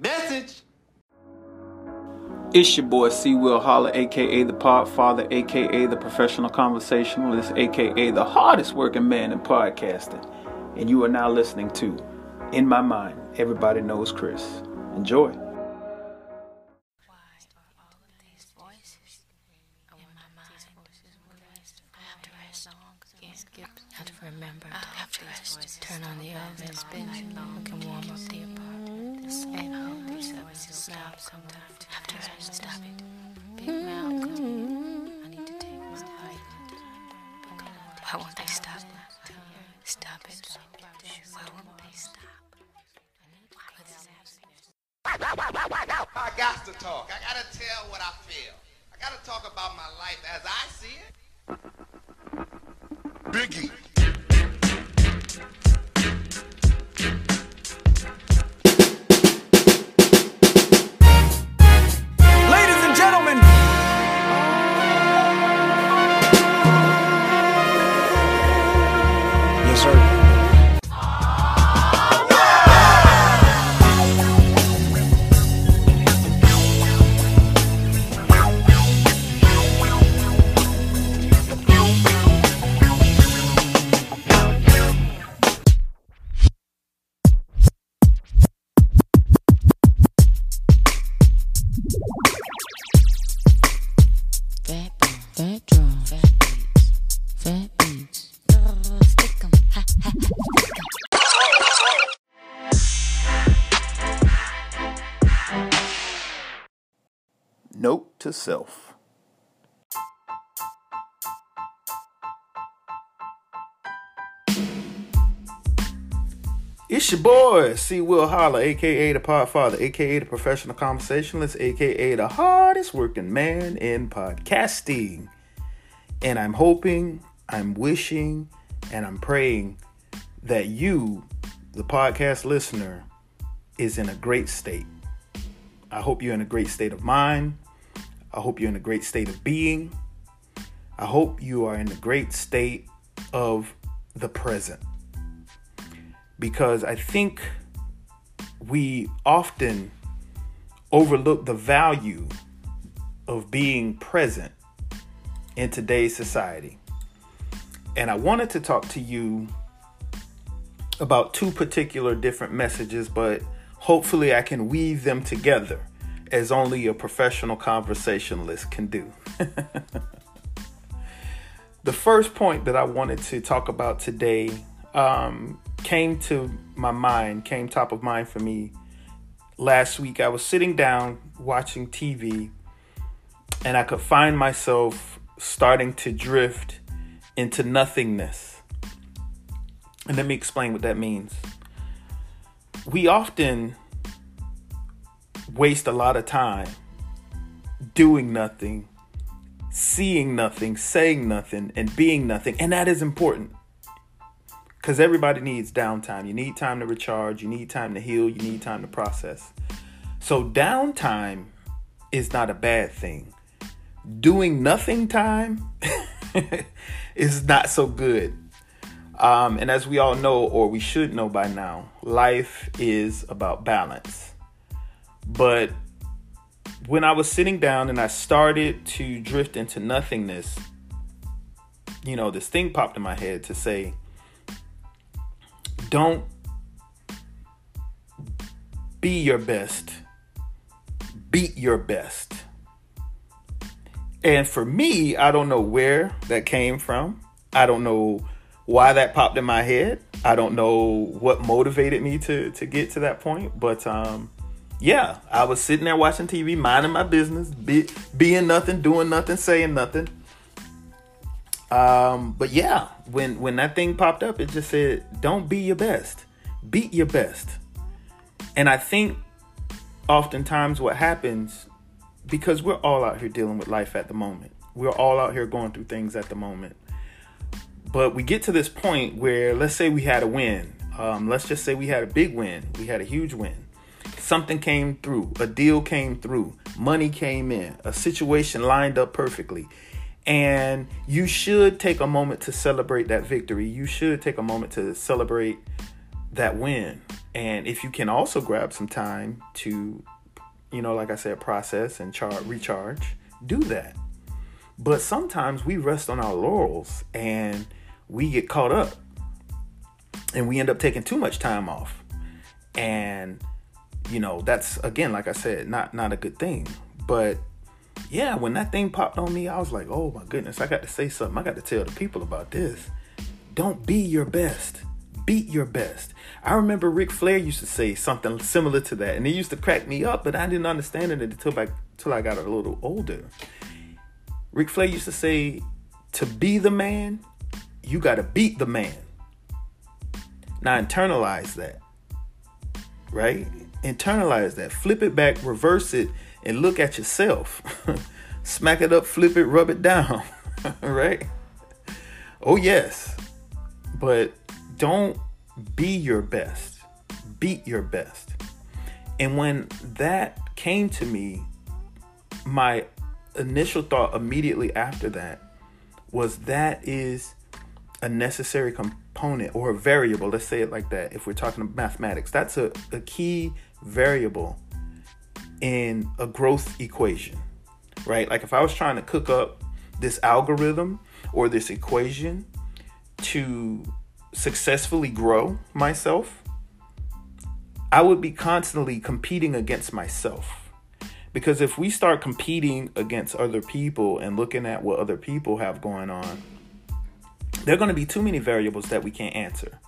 Message. It's your boy C. Will Holler, aka the Podfather, aka the Professional Conversationalist, aka the hardest working man in podcasting. And you are now listening to In My Mind, Everybody Knows Chris. Enjoy. Remember to have to rest. Turn on the oven, spin it long, we warm up the stop sometimes. Have to rest, stop it. Big Malcolm, I need to take my life. Why won't they stop? Stop it. Why won't they stop? I got to talk. I got to tell what I feel. I got to talk about my life as I see it. Biggie. It's your boy, C. Will Holler, aka the Podfather, aka the Professional Conversationalist, aka the hardest working man in podcasting. And I'm hoping, I'm wishing, and I'm praying that you, the podcast listener, is in a great state. I hope you're in a great state of mind. I hope you're in a great state of being. I hope you are in a great state of the present. Because I think we often overlook the value of being present in today's society. And I wanted to talk to you about two particular different messages, but hopefully I can weave them together as only a professional conversationalist can do. the first point that I wanted to talk about today um, came to my mind, came top of mind for me last week. I was sitting down watching TV and I could find myself starting to drift into nothingness. And let me explain what that means. We often waste a lot of time doing nothing, seeing nothing, saying nothing, and being nothing. And that is important because everybody needs downtime. You need time to recharge, you need time to heal, you need time to process. So, downtime is not a bad thing. Doing nothing time is not so good. Um, and as we all know, or we should know by now, life is about balance. But when I was sitting down and I started to drift into nothingness, you know, this thing popped in my head to say, don't be your best, beat your best. And for me, I don't know where that came from. I don't know why that popped in my head. I don't know what motivated me to to get to that point, but um yeah, I was sitting there watching TV, minding my business, be, being nothing, doing nothing, saying nothing. Um, but yeah, when when that thing popped up, it just said, "Don't be your best, beat your best." And I think oftentimes what happens because we're all out here dealing with life at the moment. We're all out here going through things at the moment. But we get to this point where, let's say we had a win. Um, let's just say we had a big win. We had a huge win. Something came through, a deal came through, money came in, a situation lined up perfectly. And you should take a moment to celebrate that victory. You should take a moment to celebrate that win. And if you can also grab some time to, you know, like I said, process and char- recharge, do that. But sometimes we rest on our laurels and we get caught up and we end up taking too much time off. And you know, that's again, like I said, not not a good thing. But yeah, when that thing popped on me, I was like, oh my goodness, I got to say something. I got to tell the people about this. Don't be your best. Beat your best. I remember Ric Flair used to say something similar to that, and it used to crack me up, but I didn't understand it until I, until I got a little older. Ric Flair used to say, to be the man, you got to beat the man. Now internalize that, right? Internalize that. Flip it back, reverse it, and look at yourself. Smack it up, flip it, rub it down, right? Oh, yes. But don't be your best, beat your best. And when that came to me, my initial thought immediately after that was that is a necessary component or a variable. Let's say it like that. If we're talking mathematics, that's a, a key variable in a growth equation, right? Like if I was trying to cook up this algorithm or this equation to successfully grow myself, I would be constantly competing against myself. Because if we start competing against other people and looking at what other people have going on, there are going to be too many variables that we can't answer,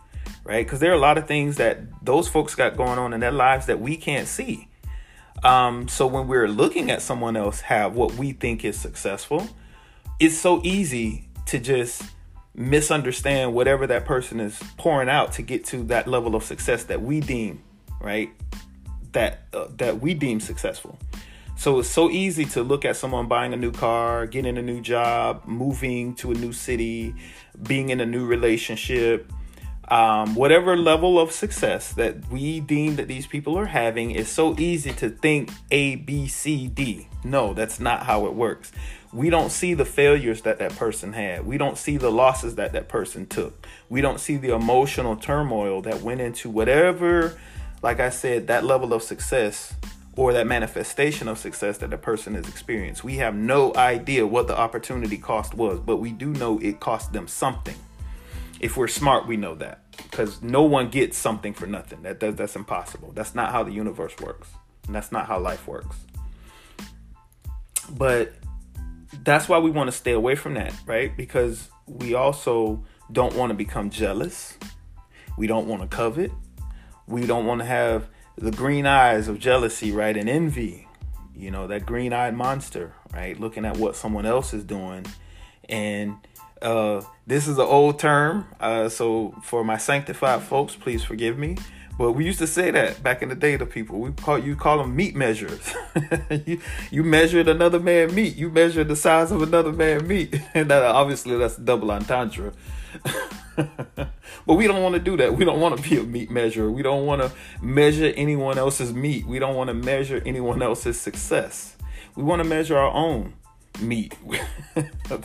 right? Because there are a lot of things that those folks got going on in their lives that we can't see. Um, so when we're looking at someone else have what we think is successful, it's so easy to just misunderstand whatever that person is pouring out to get to that level of success that we deem right that uh, that we deem successful so it's so easy to look at someone buying a new car getting a new job moving to a new city being in a new relationship um, whatever level of success that we deem that these people are having is so easy to think a b c d no that's not how it works we don't see the failures that that person had. We don't see the losses that that person took. We don't see the emotional turmoil that went into whatever, like I said, that level of success or that manifestation of success that the person has experienced. We have no idea what the opportunity cost was, but we do know it cost them something. If we're smart, we know that because no one gets something for nothing. That, that that's impossible. That's not how the universe works, and that's not how life works. But that's why we want to stay away from that, right? Because we also don't want to become jealous. We don't want to covet. We don't want to have the green eyes of jealousy, right? And envy, you know, that green eyed monster, right? Looking at what someone else is doing. And uh, this is an old term. Uh, so for my sanctified folks, please forgive me. But we used to say that back in the day to people. We call you call them meat measures. you, you measured another man meat. You measured the size of another man meat, and that obviously that's double entendre. but we don't want to do that. We don't want to be a meat measure. We don't want to measure anyone else's meat. We don't want to measure anyone else's success. We want to measure our own meat.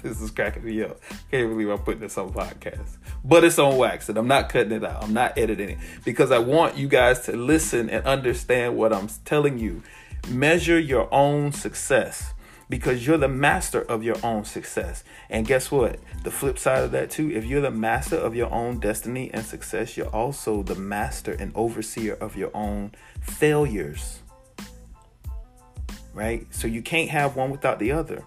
this is cracking me up. Can't believe I'm putting this on podcast. But it's on wax and I'm not cutting it out. I'm not editing it because I want you guys to listen and understand what I'm telling you. Measure your own success because you're the master of your own success. And guess what? The flip side of that, too, if you're the master of your own destiny and success, you're also the master and overseer of your own failures. Right? So you can't have one without the other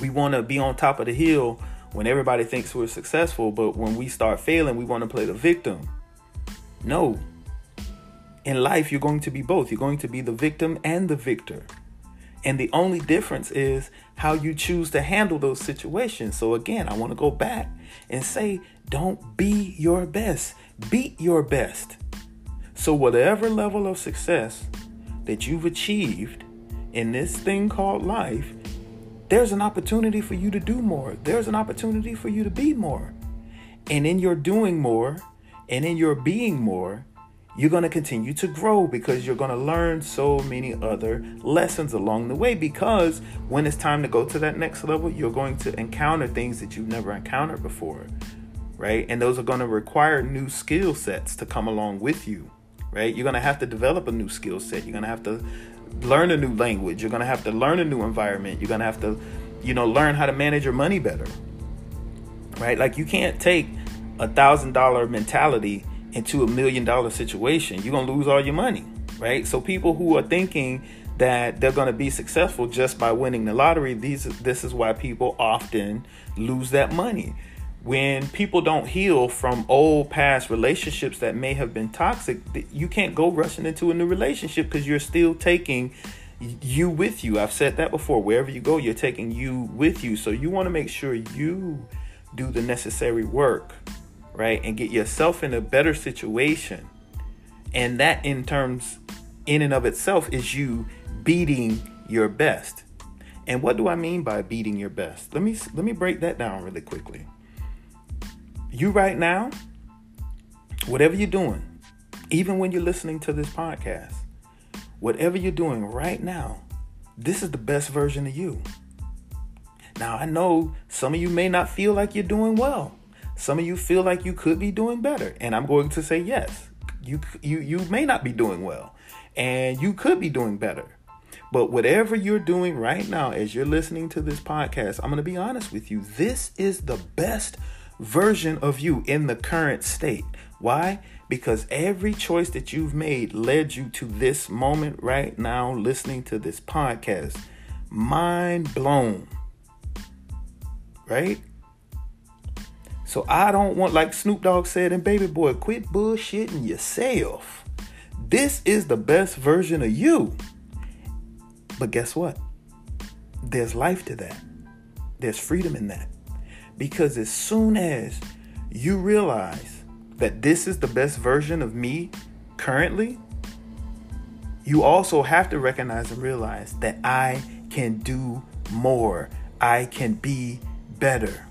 we want to be on top of the hill when everybody thinks we're successful, but when we start failing, we want to play the victim. No. In life, you're going to be both. You're going to be the victim and the victor. And the only difference is how you choose to handle those situations. So, again, I want to go back and say, don't be your best, beat your best. So, whatever level of success that you've achieved in this thing called life, there's an opportunity for you to do more. There's an opportunity for you to be more. And in your doing more and in your being more, you're going to continue to grow because you're going to learn so many other lessons along the way. Because when it's time to go to that next level, you're going to encounter things that you've never encountered before, right? And those are going to require new skill sets to come along with you, right? You're going to have to develop a new skill set. You're going to have to learn a new language. You're going to have to learn a new environment. You're going to have to, you know, learn how to manage your money better, right? Like you can't take a thousand dollar mentality into a million dollar situation. You're going to lose all your money, right? So people who are thinking that they're going to be successful just by winning the lottery, these this is why people often lose that money. When people don't heal from old past relationships that may have been toxic, you can't go rushing into a new relationship because you're still taking you with you. I've said that before. Wherever you go, you're taking you with you. So you want to make sure you do the necessary work, right? And get yourself in a better situation. And that in terms in and of itself is you beating your best. And what do I mean by beating your best? Let me let me break that down really quickly. You right now, whatever you're doing, even when you're listening to this podcast, whatever you're doing right now, this is the best version of you. Now, I know some of you may not feel like you're doing well. Some of you feel like you could be doing better, and I'm going to say yes. You you you may not be doing well, and you could be doing better. But whatever you're doing right now as you're listening to this podcast, I'm going to be honest with you. This is the best version of you in the current state. Why? Because every choice that you've made led you to this moment right now, listening to this podcast. Mind blown. Right? So I don't want, like Snoop Dogg said and Baby Boy, quit bullshitting yourself. This is the best version of you. But guess what? There's life to that. There's freedom in that. Because as soon as you realize that this is the best version of me currently, you also have to recognize and realize that I can do more. I can be better.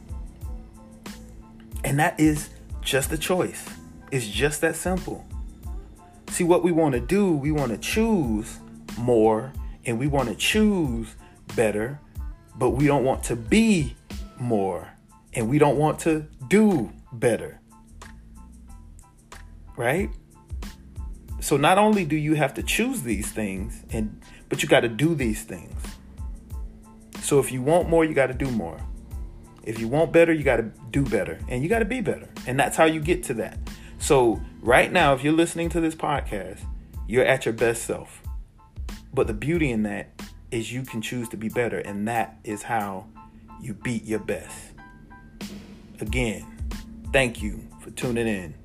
And that is just a choice. It's just that simple. See, what we want to do, we want to choose more and we want to choose better, but we don't want to be more and we don't want to do better. Right? So not only do you have to choose these things and but you got to do these things. So if you want more, you got to do more. If you want better, you got to do better and you got to be better. And that's how you get to that. So right now if you're listening to this podcast, you're at your best self. But the beauty in that is you can choose to be better, and that is how you beat your best. Again, thank you for tuning in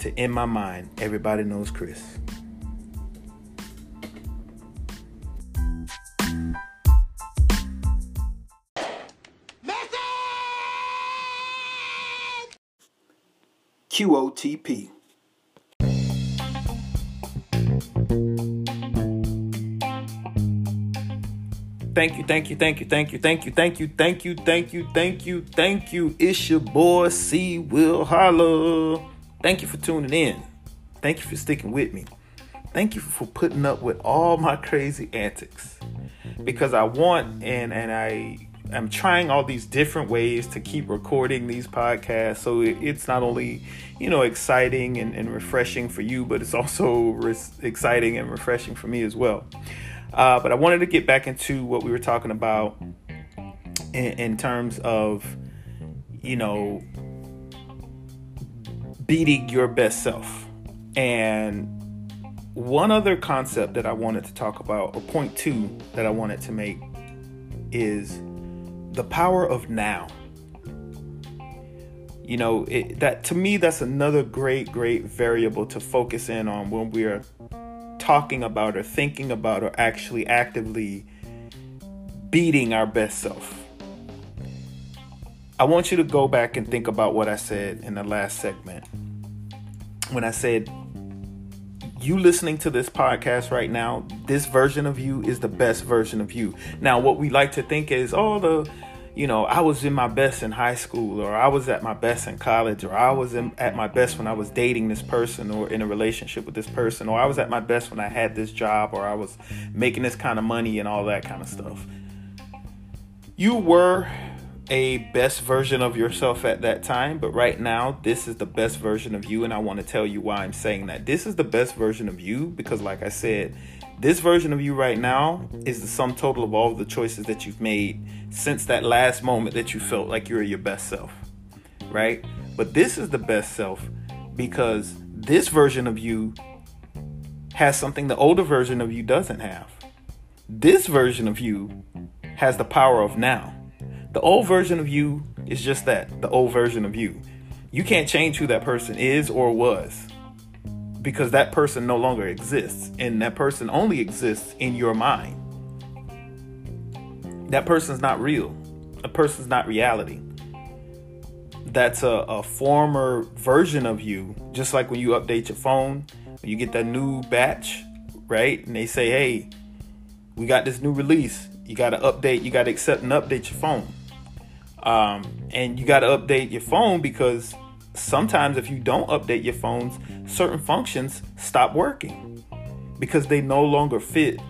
to In My Mind, Everybody Knows Chris. QOTP. Thank you, thank you, thank you, thank you, thank you, thank you, thank you, thank you, thank you, thank you. It's your boy C Will Holler. Thank you for tuning in. Thank you for sticking with me. Thank you for putting up with all my crazy antics. Because I want and and I am trying all these different ways to keep recording these podcasts so it's not only you know exciting and, and refreshing for you but it's also res- exciting and refreshing for me as well uh, but I wanted to get back into what we were talking about in, in terms of, you know, beating your best self. And one other concept that I wanted to talk about, or point two that I wanted to make, is the power of now. You know, it, that to me, that's another great, great variable to focus in on when we are talking about or thinking about or actually actively beating our best self. I want you to go back and think about what I said in the last segment. When I said, you listening to this podcast right now, this version of you is the best version of you. Now, what we like to think is, oh, the you know, I was in my best in high school, or I was at my best in college, or I was in, at my best when I was dating this person, or in a relationship with this person, or I was at my best when I had this job, or I was making this kind of money and all that kind of stuff. You were a best version of yourself at that time, but right now, this is the best version of you. And I want to tell you why I'm saying that. This is the best version of you because, like I said, this version of you right now is the sum total of all the choices that you've made since that last moment that you felt like you were your best self, right? But this is the best self because this version of you has something the older version of you doesn't have. This version of you has the power of now. The old version of you is just that the old version of you. You can't change who that person is or was because that person no longer exists and that person only exists in your mind. That person's not real. A person's not reality. That's a, a former version of you, just like when you update your phone, you get that new batch, right? And they say, hey, we got this new release. You got to update, you got to accept and update your phone um, and you got to update your phone because sometimes if you don't update your phones, certain functions stop working because they no longer fit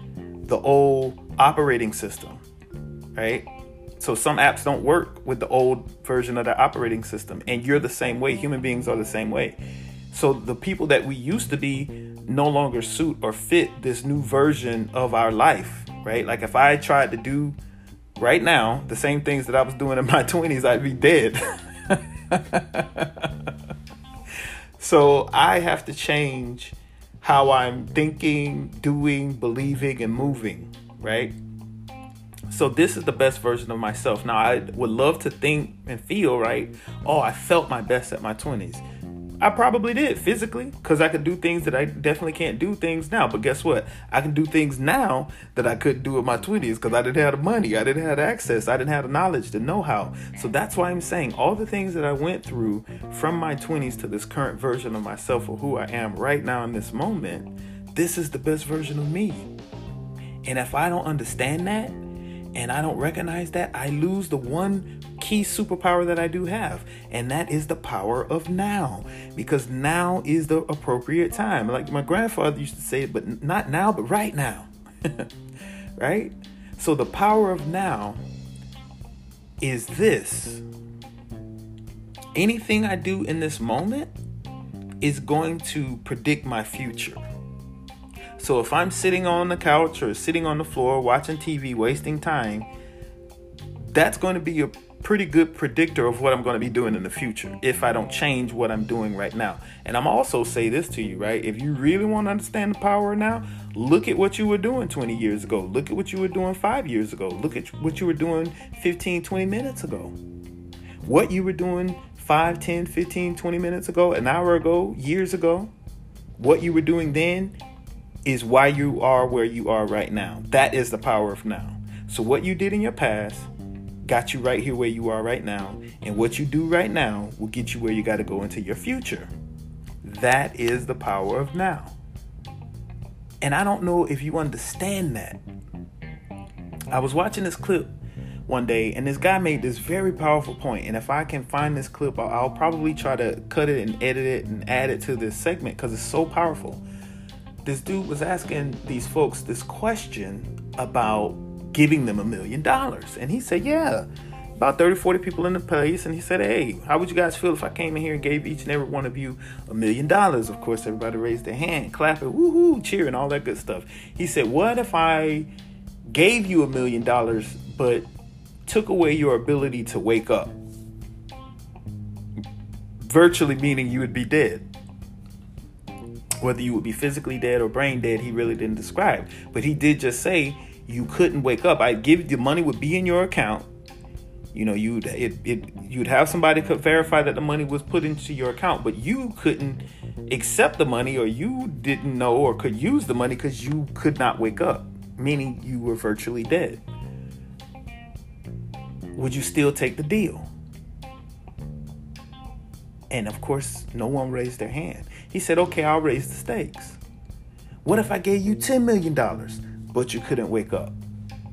the old operating system, right? So some apps don't work with the old version of the operating system, and you're the same way. Human beings are the same way. So the people that we used to be no longer suit or fit this new version of our life, right? Like if I tried to do right now, the same things that I was doing in my 20s, I'd be dead. so I have to change how I'm thinking, doing, believing, and moving, right? So this is the best version of myself. Now I would love to think and feel, right? Oh, I felt my best at my 20s. I probably did physically because I could do things that I definitely can't do things now. But guess what? I can do things now that I couldn't do in my 20s because I didn't have the money, I didn't have the access, I didn't have the knowledge, the know how. So that's why I'm saying all the things that I went through from my 20s to this current version of myself or who I am right now in this moment, this is the best version of me. And if I don't understand that, and I don't recognize that, I lose the one key superpower that I do have, and that is the power of now. Because now is the appropriate time. Like my grandfather used to say, but not now, but right now. right? So the power of now is this anything I do in this moment is going to predict my future. So if I'm sitting on the couch or sitting on the floor watching TV, wasting time, that's going to be a pretty good predictor of what I'm going to be doing in the future if I don't change what I'm doing right now. And I'm also say this to you, right? If you really want to understand the power now, look at what you were doing 20 years ago. Look at what you were doing 5 years ago. Look at what you were doing 15, 20 minutes ago. What you were doing 5, 10, 15, 20 minutes ago, an hour ago, years ago, what you were doing then is why you are where you are right now. That is the power of now. So, what you did in your past got you right here where you are right now. And what you do right now will get you where you got to go into your future. That is the power of now. And I don't know if you understand that. I was watching this clip one day, and this guy made this very powerful point. And if I can find this clip, I'll, I'll probably try to cut it and edit it and add it to this segment because it's so powerful this dude was asking these folks this question about giving them a million dollars. And he said, Yeah, about 30, 40 people in the place. And he said, Hey, how would you guys feel if I came in here and gave each and every one of you a million dollars? Of course, everybody raised their hand, clapping, woohoo, cheering, all that good stuff. He said, What if I gave you a million dollars, but took away your ability to wake up? Virtually meaning you would be dead. Whether you would be physically dead or brain dead, he really didn't describe. But he did just say you couldn't wake up. I'd give the money would be in your account. You know, you'd it, it you'd have somebody could verify that the money was put into your account, but you couldn't accept the money or you didn't know or could use the money because you could not wake up, meaning you were virtually dead. Would you still take the deal? And of course, no one raised their hand. He said, okay, I'll raise the stakes. What if I gave you $10 million, but you couldn't wake up?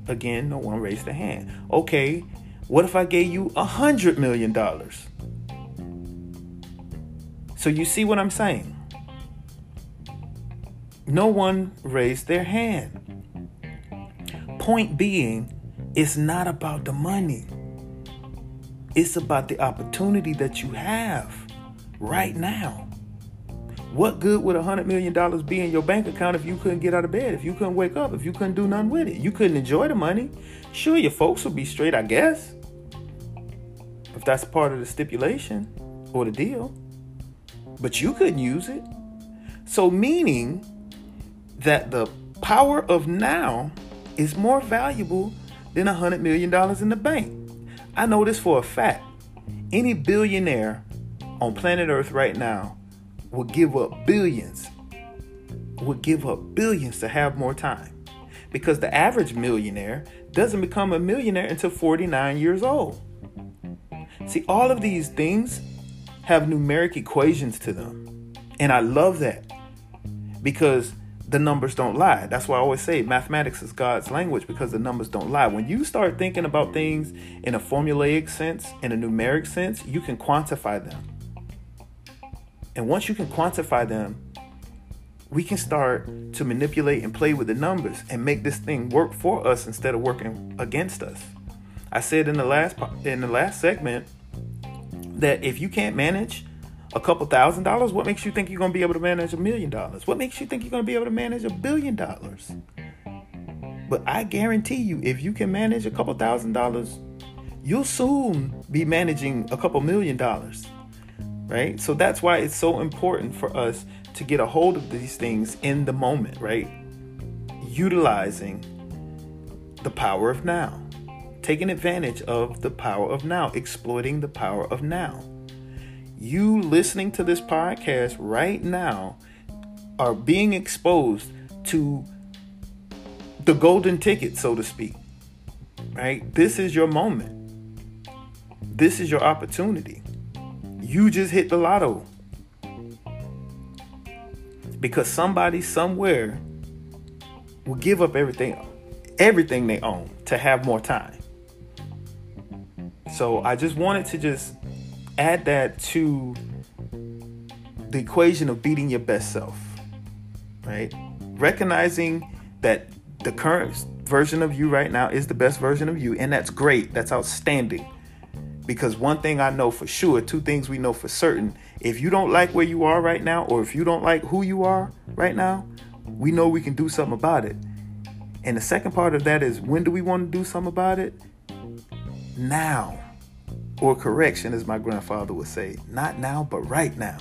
Again, no one raised their hand. Okay, what if I gave you a $100 million? So you see what I'm saying? No one raised their hand. Point being, it's not about the money. It's about the opportunity that you have right now. What good would a hundred million dollars be in your bank account if you couldn't get out of bed, if you couldn't wake up, if you couldn't do nothing with it? You couldn't enjoy the money. Sure, your folks would be straight, I guess. If that's part of the stipulation or the deal. But you couldn't use it. So meaning that the power of now is more valuable than a hundred million dollars in the bank. I know this for a fact. Any billionaire on planet Earth right now would give up billions, would give up billions to have more time. Because the average millionaire doesn't become a millionaire until 49 years old. See, all of these things have numeric equations to them. And I love that because the numbers don't lie. That's why I always say mathematics is God's language because the numbers don't lie. When you start thinking about things in a formulaic sense, in a numeric sense, you can quantify them. And once you can quantify them, we can start to manipulate and play with the numbers and make this thing work for us instead of working against us. I said in the last in the last segment that if you can't manage a couple thousand dollars, what makes you think you're going to be able to manage a million dollars? What makes you think you're going to be able to manage a billion dollars? But I guarantee you, if you can manage a couple thousand dollars, you'll soon be managing a couple million dollars right? So that's why it's so important for us to get a hold of these things in the moment, right? Utilizing the power of now, taking advantage of the power of now, exploiting the power of now. You listening to this podcast right now are being exposed to the golden ticket, so to speak, right? This is your moment. This is your opportunity you just hit the lotto. Because somebody somewhere will give up everything everything they own to have more time. So I just wanted to just add that to the equation of beating your best self. Right? Recognizing that the current version of you right now is the best version of you and that's great. That's outstanding. Because one thing I know for sure, two things we know for certain. If you don't like where you are right now, or if you don't like who you are right now, we know we can do something about it. And the second part of that is when do we want to do something about it? Now. Or correction, as my grandfather would say, not now, but right now.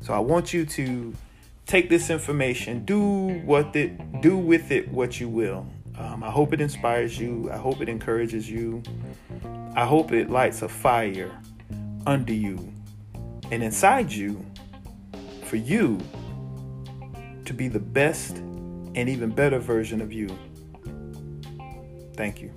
So I want you to take this information, do what it, do with it what you will. Um, I hope it inspires you. I hope it encourages you. I hope it lights a fire under you and inside you for you to be the best and even better version of you. Thank you.